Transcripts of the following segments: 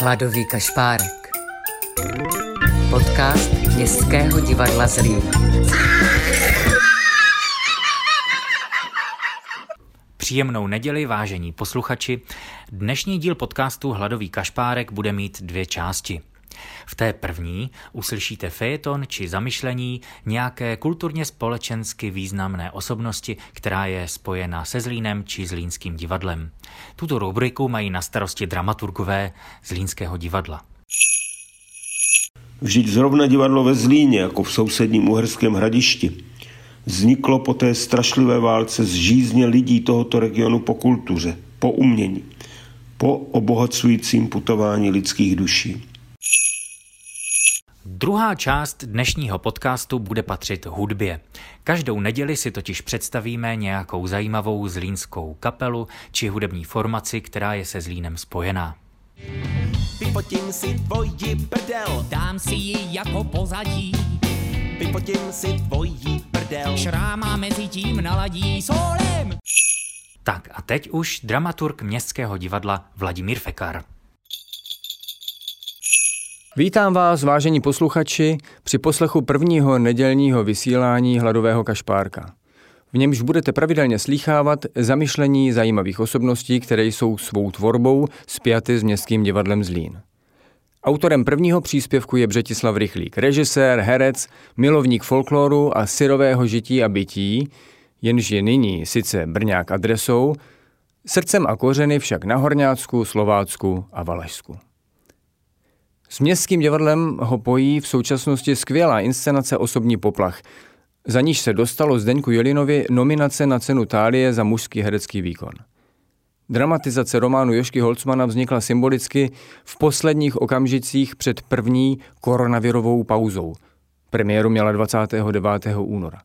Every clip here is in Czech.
Hladový kašpárek. Podcast Městského divadla Zlín. Příjemnou neděli, vážení posluchači. Dnešní díl podcastu Hladový kašpárek bude mít dvě části. V té první uslyšíte fejeton či zamyšlení nějaké kulturně společensky významné osobnosti, která je spojena se Zlínem či Zlínským divadlem. Tuto rubriku mají na starosti dramaturgové Zlínského divadla. Vždyť zrovna divadlo ve Zlíně, jako v sousedním Uherském hradišti, vzniklo po té strašlivé válce z žízně lidí tohoto regionu po kultuře, po umění, po obohacujícím putování lidských duší. Druhá část dnešního podcastu bude patřit hudbě. Každou neděli si totiž představíme nějakou zajímavou zlínskou kapelu či hudební formaci, která je se Zlínem spojená. Vyfotím si tvoji prdel, Dám si ji jako pozadí, vyfotím si tvoji prdel. šráma mezi tím naladí solem. Tak a teď už dramaturg Městského divadla Vladimír Fekar. Vítám vás, vážení posluchači, při poslechu prvního nedělního vysílání Hladového kašpárka. V němž budete pravidelně slýchávat zamyšlení zajímavých osobností, které jsou svou tvorbou spjaty s Městským divadlem Zlín. Autorem prvního příspěvku je Břetislav Rychlík, režisér, herec, milovník folkloru a syrového žití a bytí, jenž je nyní sice Brňák adresou, srdcem a kořeny však na Horňácku, Slovácku a Valašsku. S Městským divadlem ho pojí v současnosti skvělá inscenace Osobní poplach, za níž se dostalo Zdeňku Jelinovi nominace na cenu Tálie za mužský herecký výkon. Dramatizace románu Jošky Holcmana vznikla symbolicky v posledních okamžicích před první koronavirovou pauzou. Premiéru měla 29. února.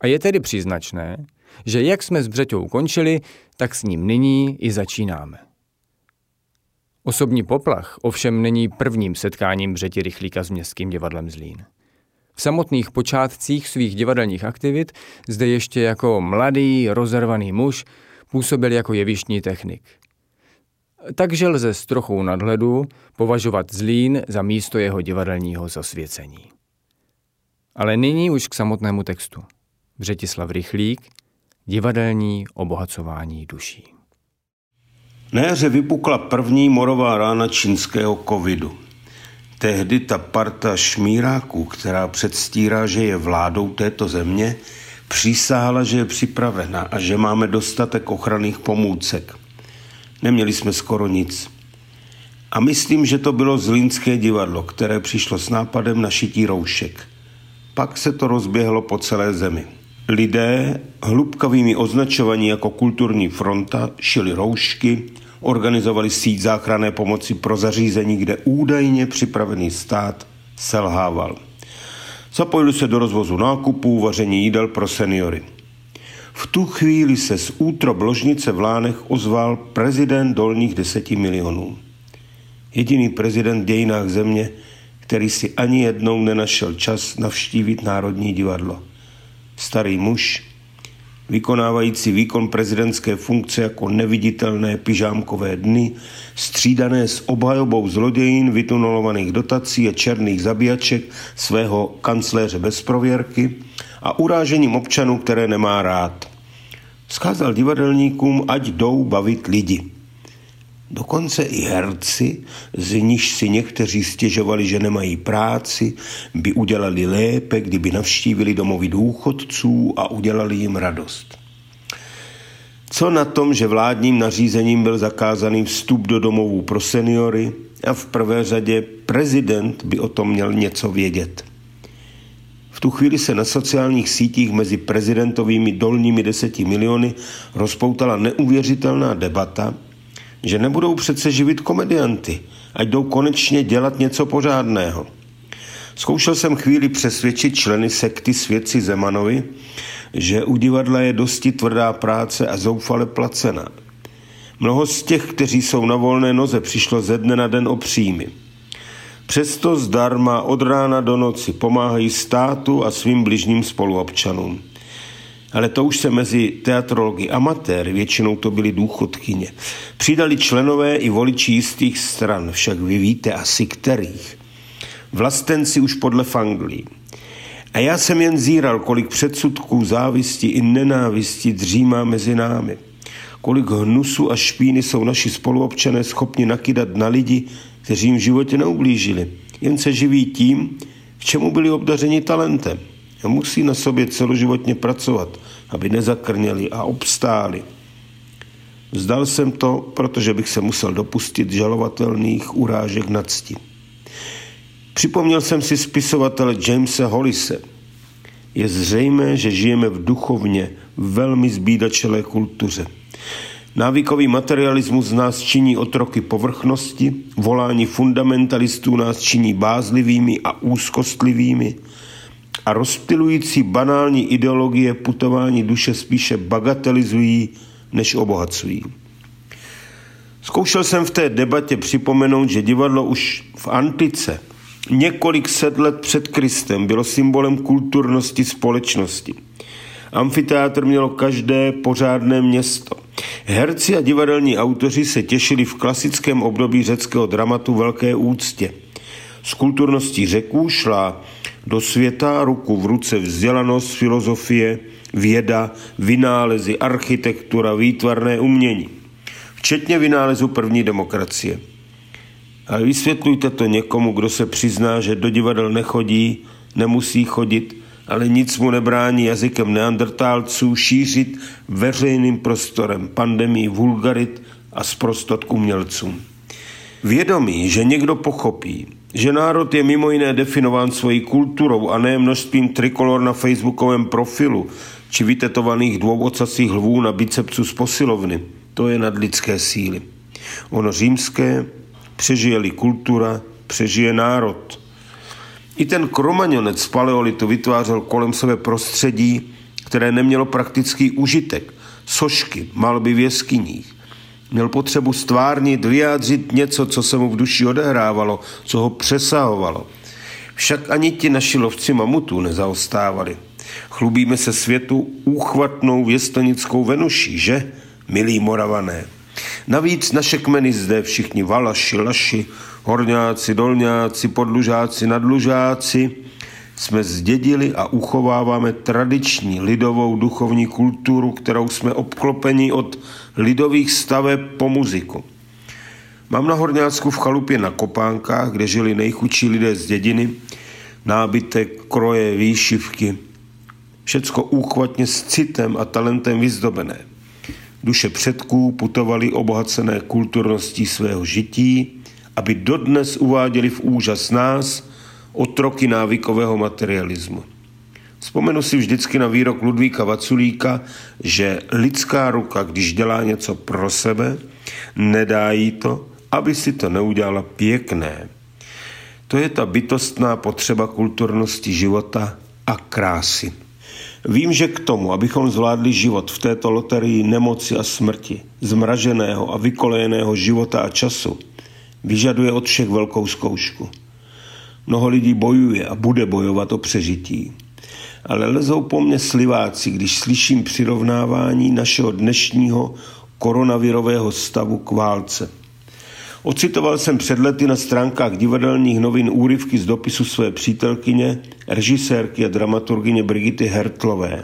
A je tedy příznačné, že jak jsme s Břeťou končili, tak s ním nyní i začínáme. Osobní poplach ovšem není prvním setkáním Břeti Rychlíka s Městským divadlem Zlín. V samotných počátcích svých divadelních aktivit zde ještě jako mladý, rozervaný muž působil jako jevištní technik. Takže lze s trochou nadhledu považovat Zlín za místo jeho divadelního zasvěcení. Ale nyní už k samotnému textu. Břetislav Rychlík, divadelní obohacování duší. Na jaře vypukla první morová rána čínského covidu. Tehdy ta parta šmíráků, která předstírá, že je vládou této země, přísahala, že je připravena a že máme dostatek ochranných pomůcek. Neměli jsme skoro nic. A myslím, že to bylo Zlínské divadlo, které přišlo s nápadem na šití roušek. Pak se to rozběhlo po celé zemi. Lidé, hlubkavými označovaní jako kulturní fronta, šili roušky, organizovali síť záchranné pomoci pro zařízení, kde údajně připravený stát selhával. Zapojili se do rozvozu nákupů, vaření jídel pro seniory. V tu chvíli se z útrob ložnice v Lánech ozval prezident dolních deseti milionů. Jediný prezident v dějinách země, který si ani jednou nenašel čas navštívit Národní divadlo. Starý muž, vykonávající výkon prezidentské funkce jako neviditelné pyžámkové dny, střídané s obhajobou zlodějin, vytunelovaných dotací a černých zabíjaček svého kancléře bez prověrky a urážením občanů, které nemá rád. Vzkázal divadelníkům, ať jdou bavit lidi. Dokonce i herci, z níž si někteří stěžovali, že nemají práci, by udělali lépe, kdyby navštívili domovy důchodců a udělali jim radost. Co na tom, že vládním nařízením byl zakázaný vstup do domovů pro seniory a v prvé řadě prezident by o tom měl něco vědět. V tu chvíli se na sociálních sítích mezi prezidentovými dolními deseti miliony rozpoutala neuvěřitelná debata, že nebudou přece živit komedianty, ať jdou konečně dělat něco pořádného. Zkoušel jsem chvíli přesvědčit členy sekty svědci Zemanovi, že u divadla je dosti tvrdá práce a zoufale placená. Mnoho z těch, kteří jsou na volné noze, přišlo ze dne na den o příjmy. Přesto zdarma od rána do noci pomáhají státu a svým bližním spoluobčanům. Ale to už se mezi teatrology amatéry, většinou to byly důchodkyně, přidali členové i voliči jistých stran, však vy víte asi kterých. Vlastenci už podle Fanglí. A já jsem jen zíral, kolik předsudků, závisti i nenávisti dřímá mezi námi. Kolik hnusu a špíny jsou naši spoluobčané schopni nakydat na lidi, kteří jim v životě neublížili. Jen se živí tím, k čemu byli obdařeni talentem. A musí na sobě celoživotně pracovat, aby nezakrněli a obstáli. Vzdal jsem to, protože bych se musel dopustit žalovatelných urážek nad cti. Připomněl jsem si spisovatele Jamesa Hollise. Je zřejmé, že žijeme v duchovně velmi zbídačelé kultuře. Návykový materialismus nás činí otroky povrchnosti, volání fundamentalistů nás činí bázlivými a úzkostlivými a rozptilující banální ideologie putování duše spíše bagatelizují, než obohacují. Zkoušel jsem v té debatě připomenout, že divadlo už v antice několik set let před Kristem bylo symbolem kulturnosti společnosti. Amfiteátr mělo každé pořádné město. Herci a divadelní autoři se těšili v klasickém období řeckého dramatu velké úctě. Z kulturnosti řeků šla do světa ruku v ruce vzdělanost, filozofie, věda, vynálezy, architektura, výtvarné umění. Včetně vynálezu první demokracie. Ale vysvětlujte to někomu, kdo se přizná, že do divadel nechodí, nemusí chodit, ale nic mu nebrání jazykem neandertálců šířit veřejným prostorem pandemii vulgarit a zprostot k umělcům. Vědomí, že někdo pochopí, že národ je mimo jiné definován svojí kulturou a ne množstvím trikolor na facebookovém profilu či vytetovaných dvou ocasích lvů na bicepcu z posilovny, to je nadlidské síly. Ono římské, přežije-li kultura, přežije národ – i ten kromaňonec z paleolitu vytvářel kolem sebe prostředí, které nemělo praktický užitek. Sošky, malby v jeskyních. Měl potřebu stvárnit, vyjádřit něco, co se mu v duši odehrávalo, co ho přesahovalo. Však ani ti naši lovci mamutů nezaostávali. Chlubíme se světu úchvatnou věstonickou Venuší, že, milí moravané? Navíc naše kmeny zde všichni valaši, laši, horňáci, dolňáci, podlužáci, nadlužáci, jsme zdědili a uchováváme tradiční lidovou duchovní kulturu, kterou jsme obklopeni od lidových staveb po muziku. Mám na Horňácku v chalupě na Kopánkách, kde žili nejchudší lidé z dědiny, nábytek, kroje, výšivky. Všecko úchvatně s citem a talentem vyzdobené. Duše předků putovaly obohacené kulturností svého žití, aby dodnes uváděli v úžas nás, otroky návykového materialismu. Vzpomenu si vždycky na výrok Ludvíka Vaculíka, že lidská ruka, když dělá něco pro sebe, nedá jí to, aby si to neudělala pěkné. To je ta bytostná potřeba kulturnosti života a krásy. Vím, že k tomu, abychom zvládli život v této loterii nemoci a smrti, zmraženého a vykolejeného života a času, vyžaduje od všech velkou zkoušku. Mnoho lidí bojuje a bude bojovat o přežití. Ale lezou po mně sliváci, když slyším přirovnávání našeho dnešního koronavirového stavu k válce. Ocitoval jsem před lety na stránkách divadelních novin úryvky z dopisu své přítelkyně, režisérky a dramaturgyně Brigity Hertlové.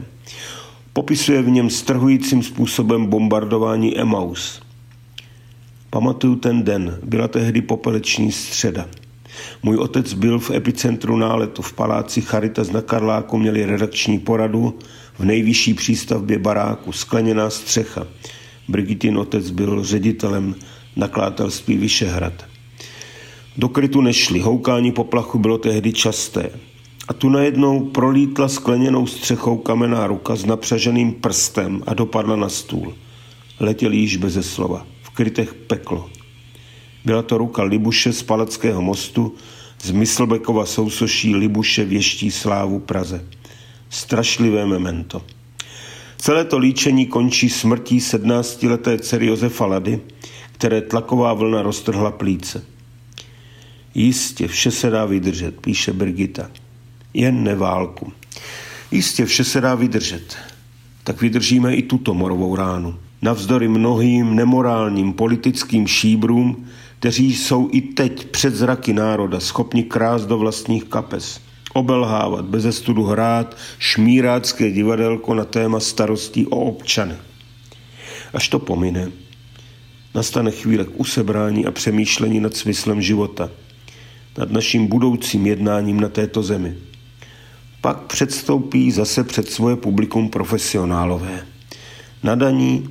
Popisuje v něm strhujícím způsobem bombardování Emaus. Pamatuju ten den, byla tehdy popeleční středa. Můj otec byl v epicentru náletu. V paláci Charitas na Karláku měli redakční poradu v nejvyšší přístavbě baráku, skleněná střecha. Brigitin otec byl ředitelem nakladatelství Vyšehrad. Do krytu nešli, houkání poplachu bylo tehdy časté. A tu najednou prolítla skleněnou střechou kamenná ruka s napřaženým prstem a dopadla na stůl. Letěl již beze slova krytech peklo. Byla to ruka Libuše z Palackého mostu, z Myslbekova sousoší Libuše věští slávu Praze. Strašlivé memento. Celé to líčení končí smrtí 17-leté dcery Josefa Lady, které tlaková vlna roztrhla plíce. Jistě vše se dá vydržet, píše Brigita. Jen neválku. Jistě vše se dá vydržet. tak vydržíme i tuto morovou ránu. Navzdory mnohým nemorálním politickým šíbrům, kteří jsou i teď před zraky národa schopni krást do vlastních kapes, obelhávat, bez studu hrát šmírácké divadelko na téma starostí o občany. Až to pomine, nastane chvíle k usebrání a přemýšlení nad smyslem života, nad naším budoucím jednáním na této zemi. Pak předstoupí zase před svoje publikum profesionálové, nadaní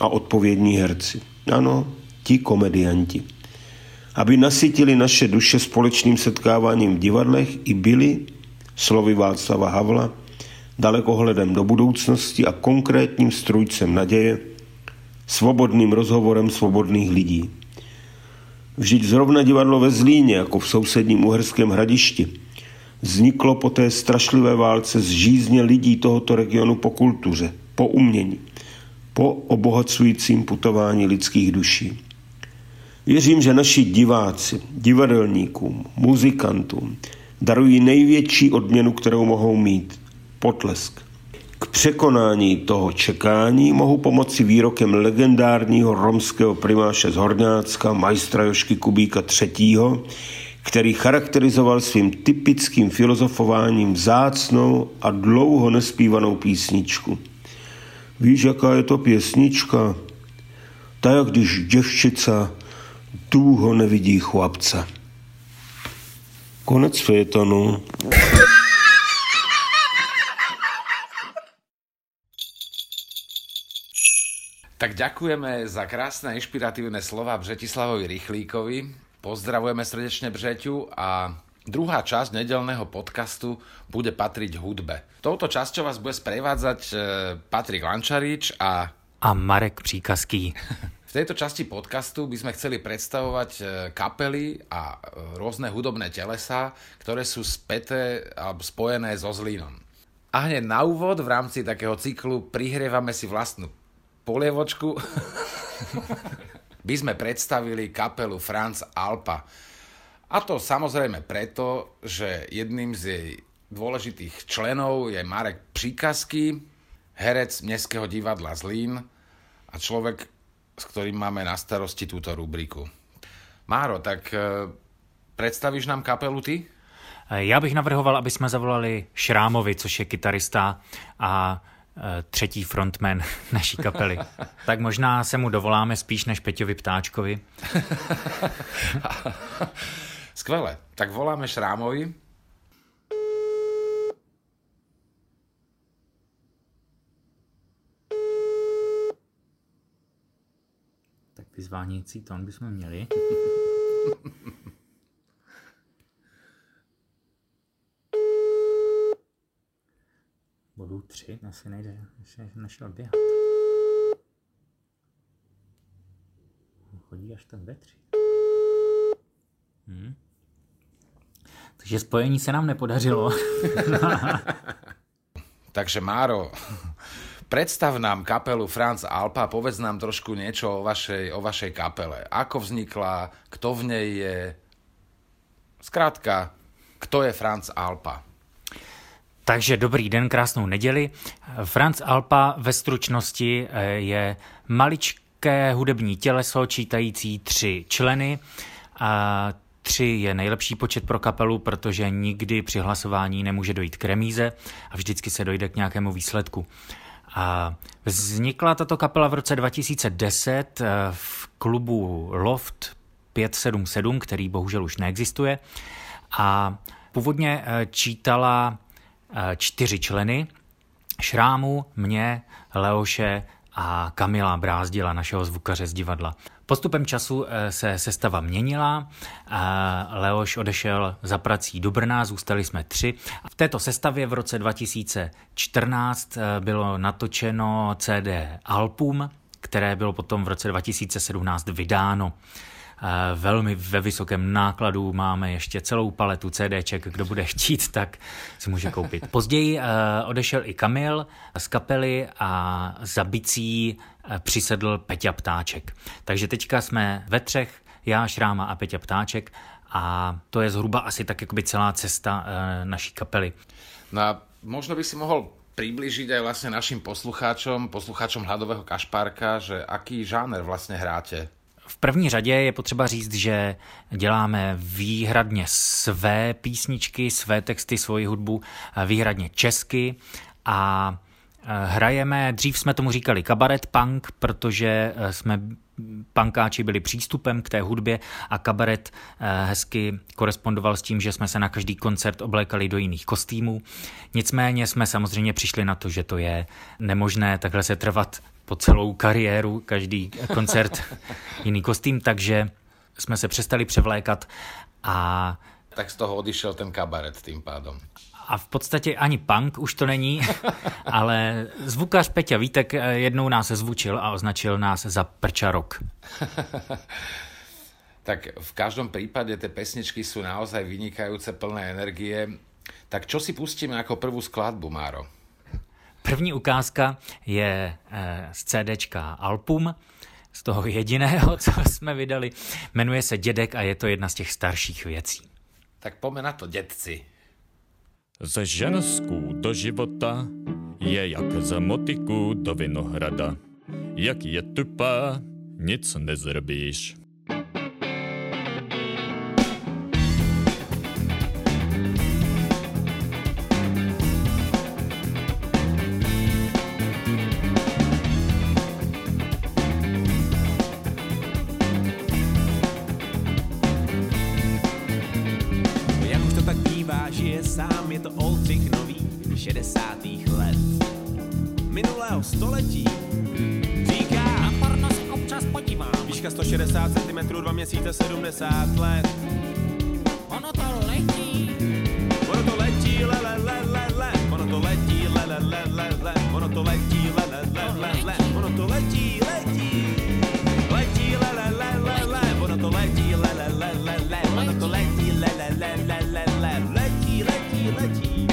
a odpovědní herci. Ano, ti komedianti. Aby nasytili naše duše společným setkáváním v divadlech i byli, slovy Václava Havla, dalekohledem do budoucnosti a konkrétním strujcem naděje, svobodným rozhovorem svobodných lidí. Vždyť zrovna divadlo ve Zlíně, jako v sousedním Uherském hradišti, vzniklo po té strašlivé válce z žízně lidí tohoto regionu po kultuře, po umění, po obohacujícím putování lidských duší. Věřím, že naši diváci, divadelníkům, muzikantům darují největší odměnu, kterou mohou mít. Potlesk. K překonání toho čekání mohu pomoci výrokem legendárního romského primáše z Horňácka, majstra Jošky Kubíka III., který charakterizoval svým typickým filozofováním zácnou a dlouho nespívanou písničku. Víš, jaká je to pěsnička? Tak, když děvčica dlouho nevidí chlapce. Konec fejetonu. Tak ďakujeme za krásne inšpiratívne slova Břetislavovi Rychlíkovi. Pozdravujeme srdečne Břeťu a druhá časť nedelného podcastu bude patriť hudbe. Touto časťou vás bude sprevádzať e, Patrik Lančarič a... A Marek Příkazký. V tejto časti podcastu by sme chceli predstavovať e, kapely a e, rôzne hudobné telesa, ktoré sú späté alebo spojené so Zlínom. A hneď na úvod v rámci takého cyklu prihrievame si vlastnú polievočku. by sme predstavili kapelu Franz Alpa. A to samozrejme preto, že jedným z jej dôležitých členov je Marek Příkazky, herec Mestského divadla Zlín a človek, s ktorým máme na starosti túto rubriku. Máro, tak e, predstavíš nám kapelu ty? Já bych navrhoval, aby jsme zavolali Šrámovi, což je kytarista a e, třetí frontman naší kapely. tak možná se mu dovoláme spíš než Peťovi Ptáčkovi. Skvelé. Tak voláme Šrámovi. Vyzvánějící tón bychom měli. Bodu tři, asi nejde, ještě nešel běhat. Chodí až tak ve tři. Hmm. Takže spojení se nám nepodařilo. Takže Máro, predstav nám kapelu Franz Alpa, povedz nám trošku niečo o vašej, o vašej kapele. Ako vznikla, kto v nej je, zkrátka, kto je Franz Alpa? Takže dobrý den, krásnou neděli. Franz Alpa ve stručnosti eh, je maličké hudební těleso čítající tři členy. A tři je nejlepší počet pro kapelu, protože nikdy při hlasování nemůže dojít k remíze a vždycky se dojde k nějakému výsledku. A vznikla tato kapela v roce 2010 eh, v klubu Loft 577, který bohužel už neexistuje. A původně eh, čítala eh, čtyři členy, Šrámu, mě, Leoše a Kamila Brázdila, našeho zvukaře z divadla. Postupem času se sestava měnila, Leoš odešel za prací do Brna, zůstali jsme tři. V této sestavě v roce 2014 bylo natočeno CD Album, které bylo potom v roce 2017 vydáno. Velmi ve vysokém nákladu máme ještě celou paletu CDček, kdo bude chtít, tak si může koupit. Později odešel i Kamil z kapely a za bicí přisedl Peťa Ptáček. Takže teďka jsme ve třech, já, Šráma a Peťa Ptáček a to je zhruba asi tak jakoby celá cesta naší kapely. No a možno by si mohol približiť aj vlastne našim poslucháčom, poslucháčom Hladového kašpárka, že aký žáner vlastně hráte? V první řadě je potřeba říct, že děláme výhradně své písničky, své texty, svoji hudbu výhradně česky a hrajeme, dřív jsme tomu říkali kabaret punk, protože jsme pankáči byli přístupem k té hudbě a kabaret eh, hezky korespondoval s tím, že jsme se na každý koncert oblékali do jiných kostýmů. Nicméně jsme samozřejmě přišli na to, že to je nemožné takhle se trvat po celou kariéru, každý koncert jiný kostým, takže jsme se přestali převlékat a tak z toho odišel ten kabaret tým pádom a v podstatě ani punk už to není, ale zvukař Peťa Vítek eh, jednou nás zvučil a označil nás za prčarok. tak v každom prípade tie pesničky sú naozaj vynikajúce, plné energie. Tak čo si pustíme jako prvú skladbu, Máro? První ukázka je eh, z CDčka Alpum, z toho jediného, co jsme vydali. Jmenuje se Dědek a je to jedna z těch starších věcí. Tak pojďme na to, dědci. Ze ženskou do života je jak z motiku do vinohrada. Jak je tupá, nic nezrobíš. Měsíce 70 let. Ono to letí. Ono to letí, le, le, le, le, le. Ono to letí, le, le, le, le, le. Ono to letí, le, le, le, le, le. Ono to letí, letí. Letí, le, le, le, le, le. Ono to letí, le, le, le, le, le. Ono to letí, le, le, le, le, le, le. Letí, letí, letí.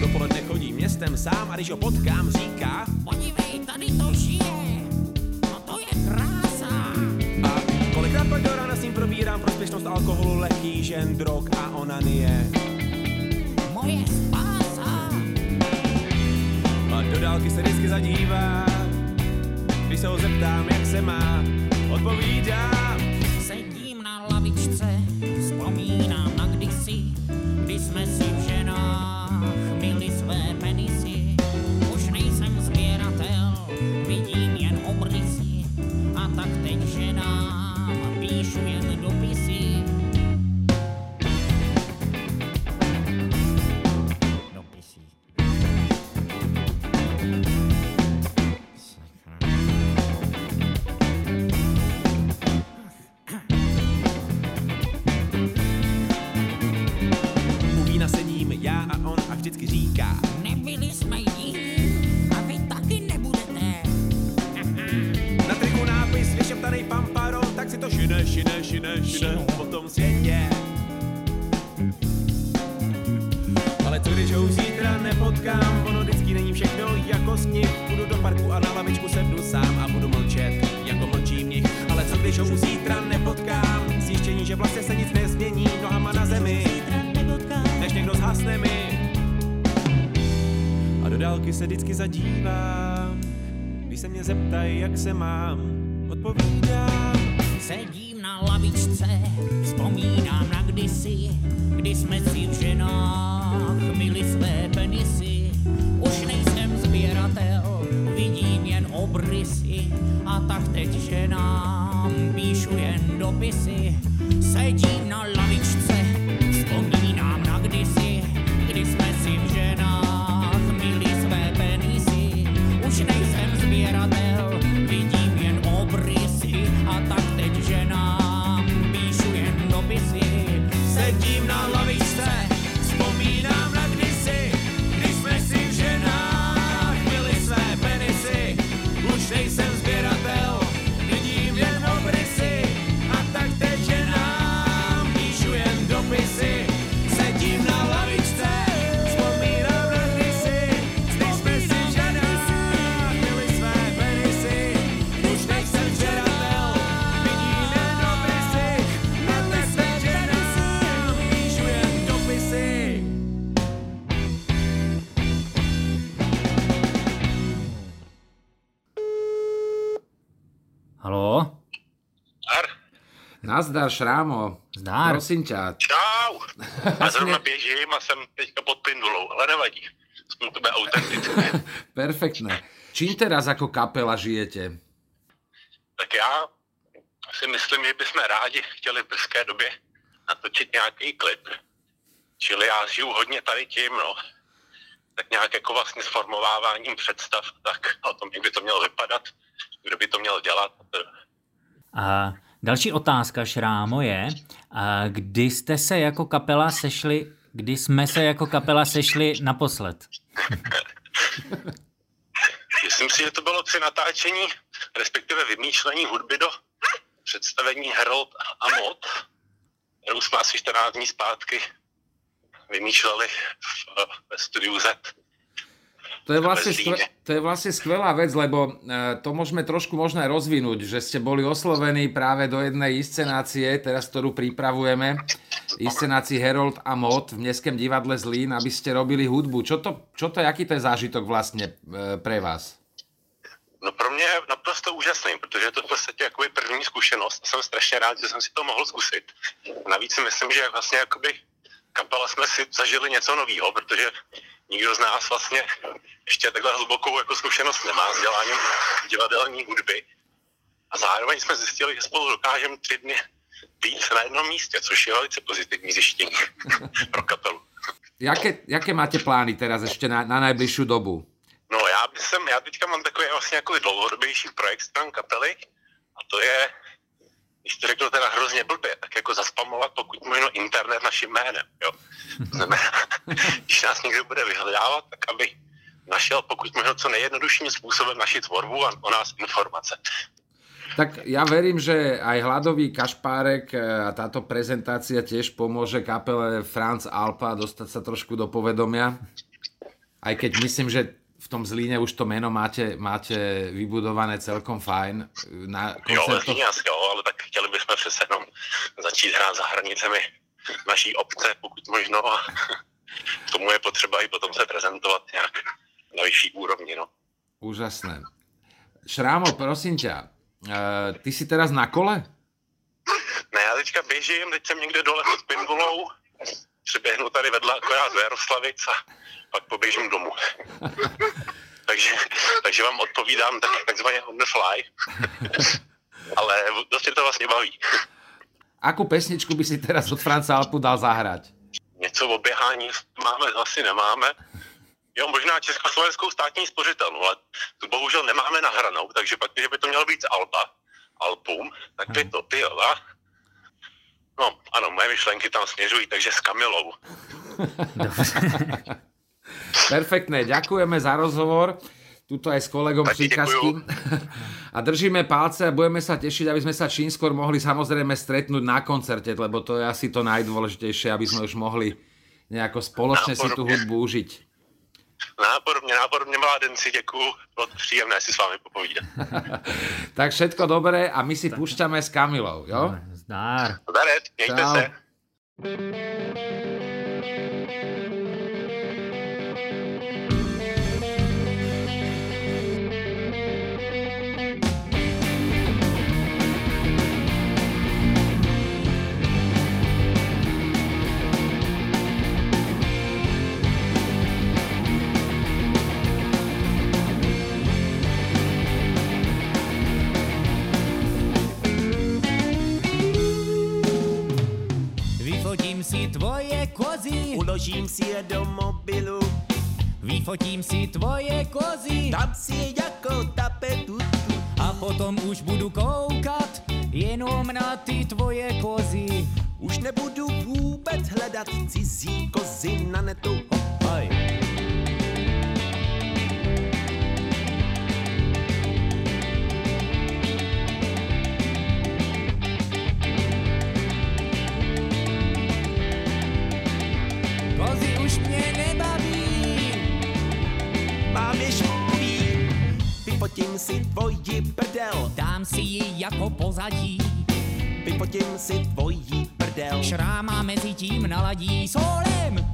Dopoledne chodí městem sám a když ho potkám, žen, drog a onanie. Moje spása. A do dálky se vždycky zadívá, když se ho zeptám, jak se má, odpovídá. Zadívám, když se mě zeptají, jak se mám, odpovídám. Sedím na lavičce, vzpomínám na kdysi, kdy jsme si v ženách myli své penisy. Už nejsem sběratel, vidím jen obrysy a tak teď ženám píšu jen dopisy. Sedím Nazdar, Šrámo. Zdár. Prosím ťa. Čau. Já Vlastně- zrovna běžím a jsem teďka pod pindulou, ale nevadí. To bude autentické. Perfektné. Čím teraz ako kapela žijete? tak já si myslím, že bychom rádi chtěli v brzké době natočit nějaký klip. Čili já žiju hodně tady tím, no. Tak nějak jako vlastně s formováváním představ, tak o tom, jak by to mělo vypadat, kdo by to měl dělat. A další otázka, Šrámo, je, kdy jste se jako kapela sešli, kdy jsme se jako kapela sešli naposled? Myslím si, že to bylo při natáčení, respektive vymýšlení hudby do představení Harold a Mod, kterou jsme asi 14 dní zpátky vymýšleli v, ve studiu Z. To je, vlastne Bez skve, líne. to je vlastne skvelá vec, lebo e, to môžeme trošku možno aj rozvinúť, že ste boli oslovení práve do jednej inscenácie, teraz ktorú pripravujeme, inscenácii Herold a Mod v Mestském divadle Zlín, aby ste robili hudbu. Čo to, čo to jaký to je zážitok vlastne e, pre vás? No pro mě je naprosto úžasný, protože je to v podstatě jakoby první zkušenost a jsem strašně rád, že jsem si to mohl zkusit. Navíc si myslím, že vlastně jakoby kapela jsme si zažili něco nového, protože nikdo z nás vlastně ještě takhle hlubokou jako zkušenost nemá s děláním divadelní hudby. A zároveň jsme zjistili, že spolu dokážeme tři dny být na jednom místě, což je velice pozitivní zjištění pro kapelu. Jaké, jaké máte plány teraz ešte na, na najbližšiu dobu? No já, bych sem, já teďka mám takový vlastně jako dlouhodobější projekt stran kapely a to je, když to řeknu teda hrozně blbě, tak jako zaspamovat pokud možno internet naším jménem, jo. To znamená, když nás někdo bude vyhledávat, tak aby našel pokud možno co nejjednodušším způsobem naši tvorbu a o nás informace. Tak ja verím, že aj hladový kašpárek e, a táto prezentácia tiež pomôže kapele Franz Alpa dostať sa trošku do povedomia. Aj keď myslím, že v tom Zlíne už to meno máte, máte vybudované celkom fajn. Na Jo, koncertoch Zlíně asi jo, ale tak chtěli bychom přece jenom začít hrát za hranicemi naší obce, pokud možno a k tomu je potřeba i potom se prezentovat nějak na vyšší úrovni, no. úžasné. Šrámo, prosím ťa, e, ty si teraz na kole? Ne, já teďka běžím, teď jsem někde dole pod Pindulou, přiběhnu tady vedle akorát do Jaroslavic a pak poběžím domů. takže, takže vám odpovídám tak, takzvaně on the fly. Ale dost to vlastně baví. Akú pesničku by si teraz od Franca Alpu dal zahrať? Něco o běhání máme, asi nemáme. Jo, možná Československou státní spořitelnu, ale tu bohužel nemáme nahranou, takže pak, když by to mělo být Alba, album, tak by to byla. No, ano, moje myšlenky tam směřují, takže s Kamilou. Perfektné, ďakujeme za rozhovor. Tuto aj s kolegom Příkazkým. A držíme palce a budeme sa tešiť, aby sme sa čím skôr mohli samozrejme stretnúť na koncerte, lebo to je asi to najdôležitejšie, aby sme už mohli nejako spoločne si tú Nápodobne. hudbu užiť. Nápodobně, nápodobně mládenci, děkuju. Bylo to příjemné si s vámi popovídat. Tak všetko dobré a my si púšťame s Kamilou, jo? Zdár. Zarec, mějte Čau. se. Kozy, Uložím si je do mobilu, vyfotím si tvoje kozy dám si je jako tapetu. a potom už budu koukat jenom na ty tvoje kozy. Už nebudu vůbec hledat cizí kozy na netu. Vyfotím si tvoji prdel. dám si ji jako pozadí. Vyfotím si tvoji prdel. Šráma mezi tím naladí solem.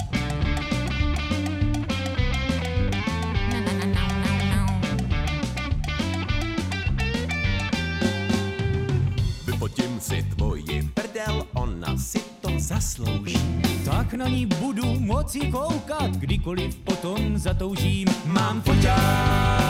Vyfotím On si tvoji prdel, ona si to zaslouží. Tak na ní budu moci koukat, kdykoliv potom zatoužím. Mám foťák,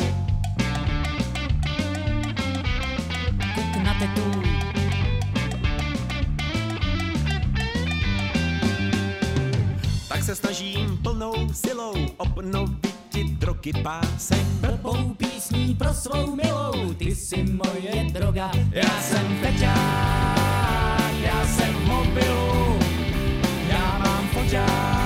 tú. Tak se snažím plnou silou obnovit drogy pásek. Blbou písní pro svou milou, ty jsi moje droga. Já jsem feťák, já jsem v mobilu, já mám foťák.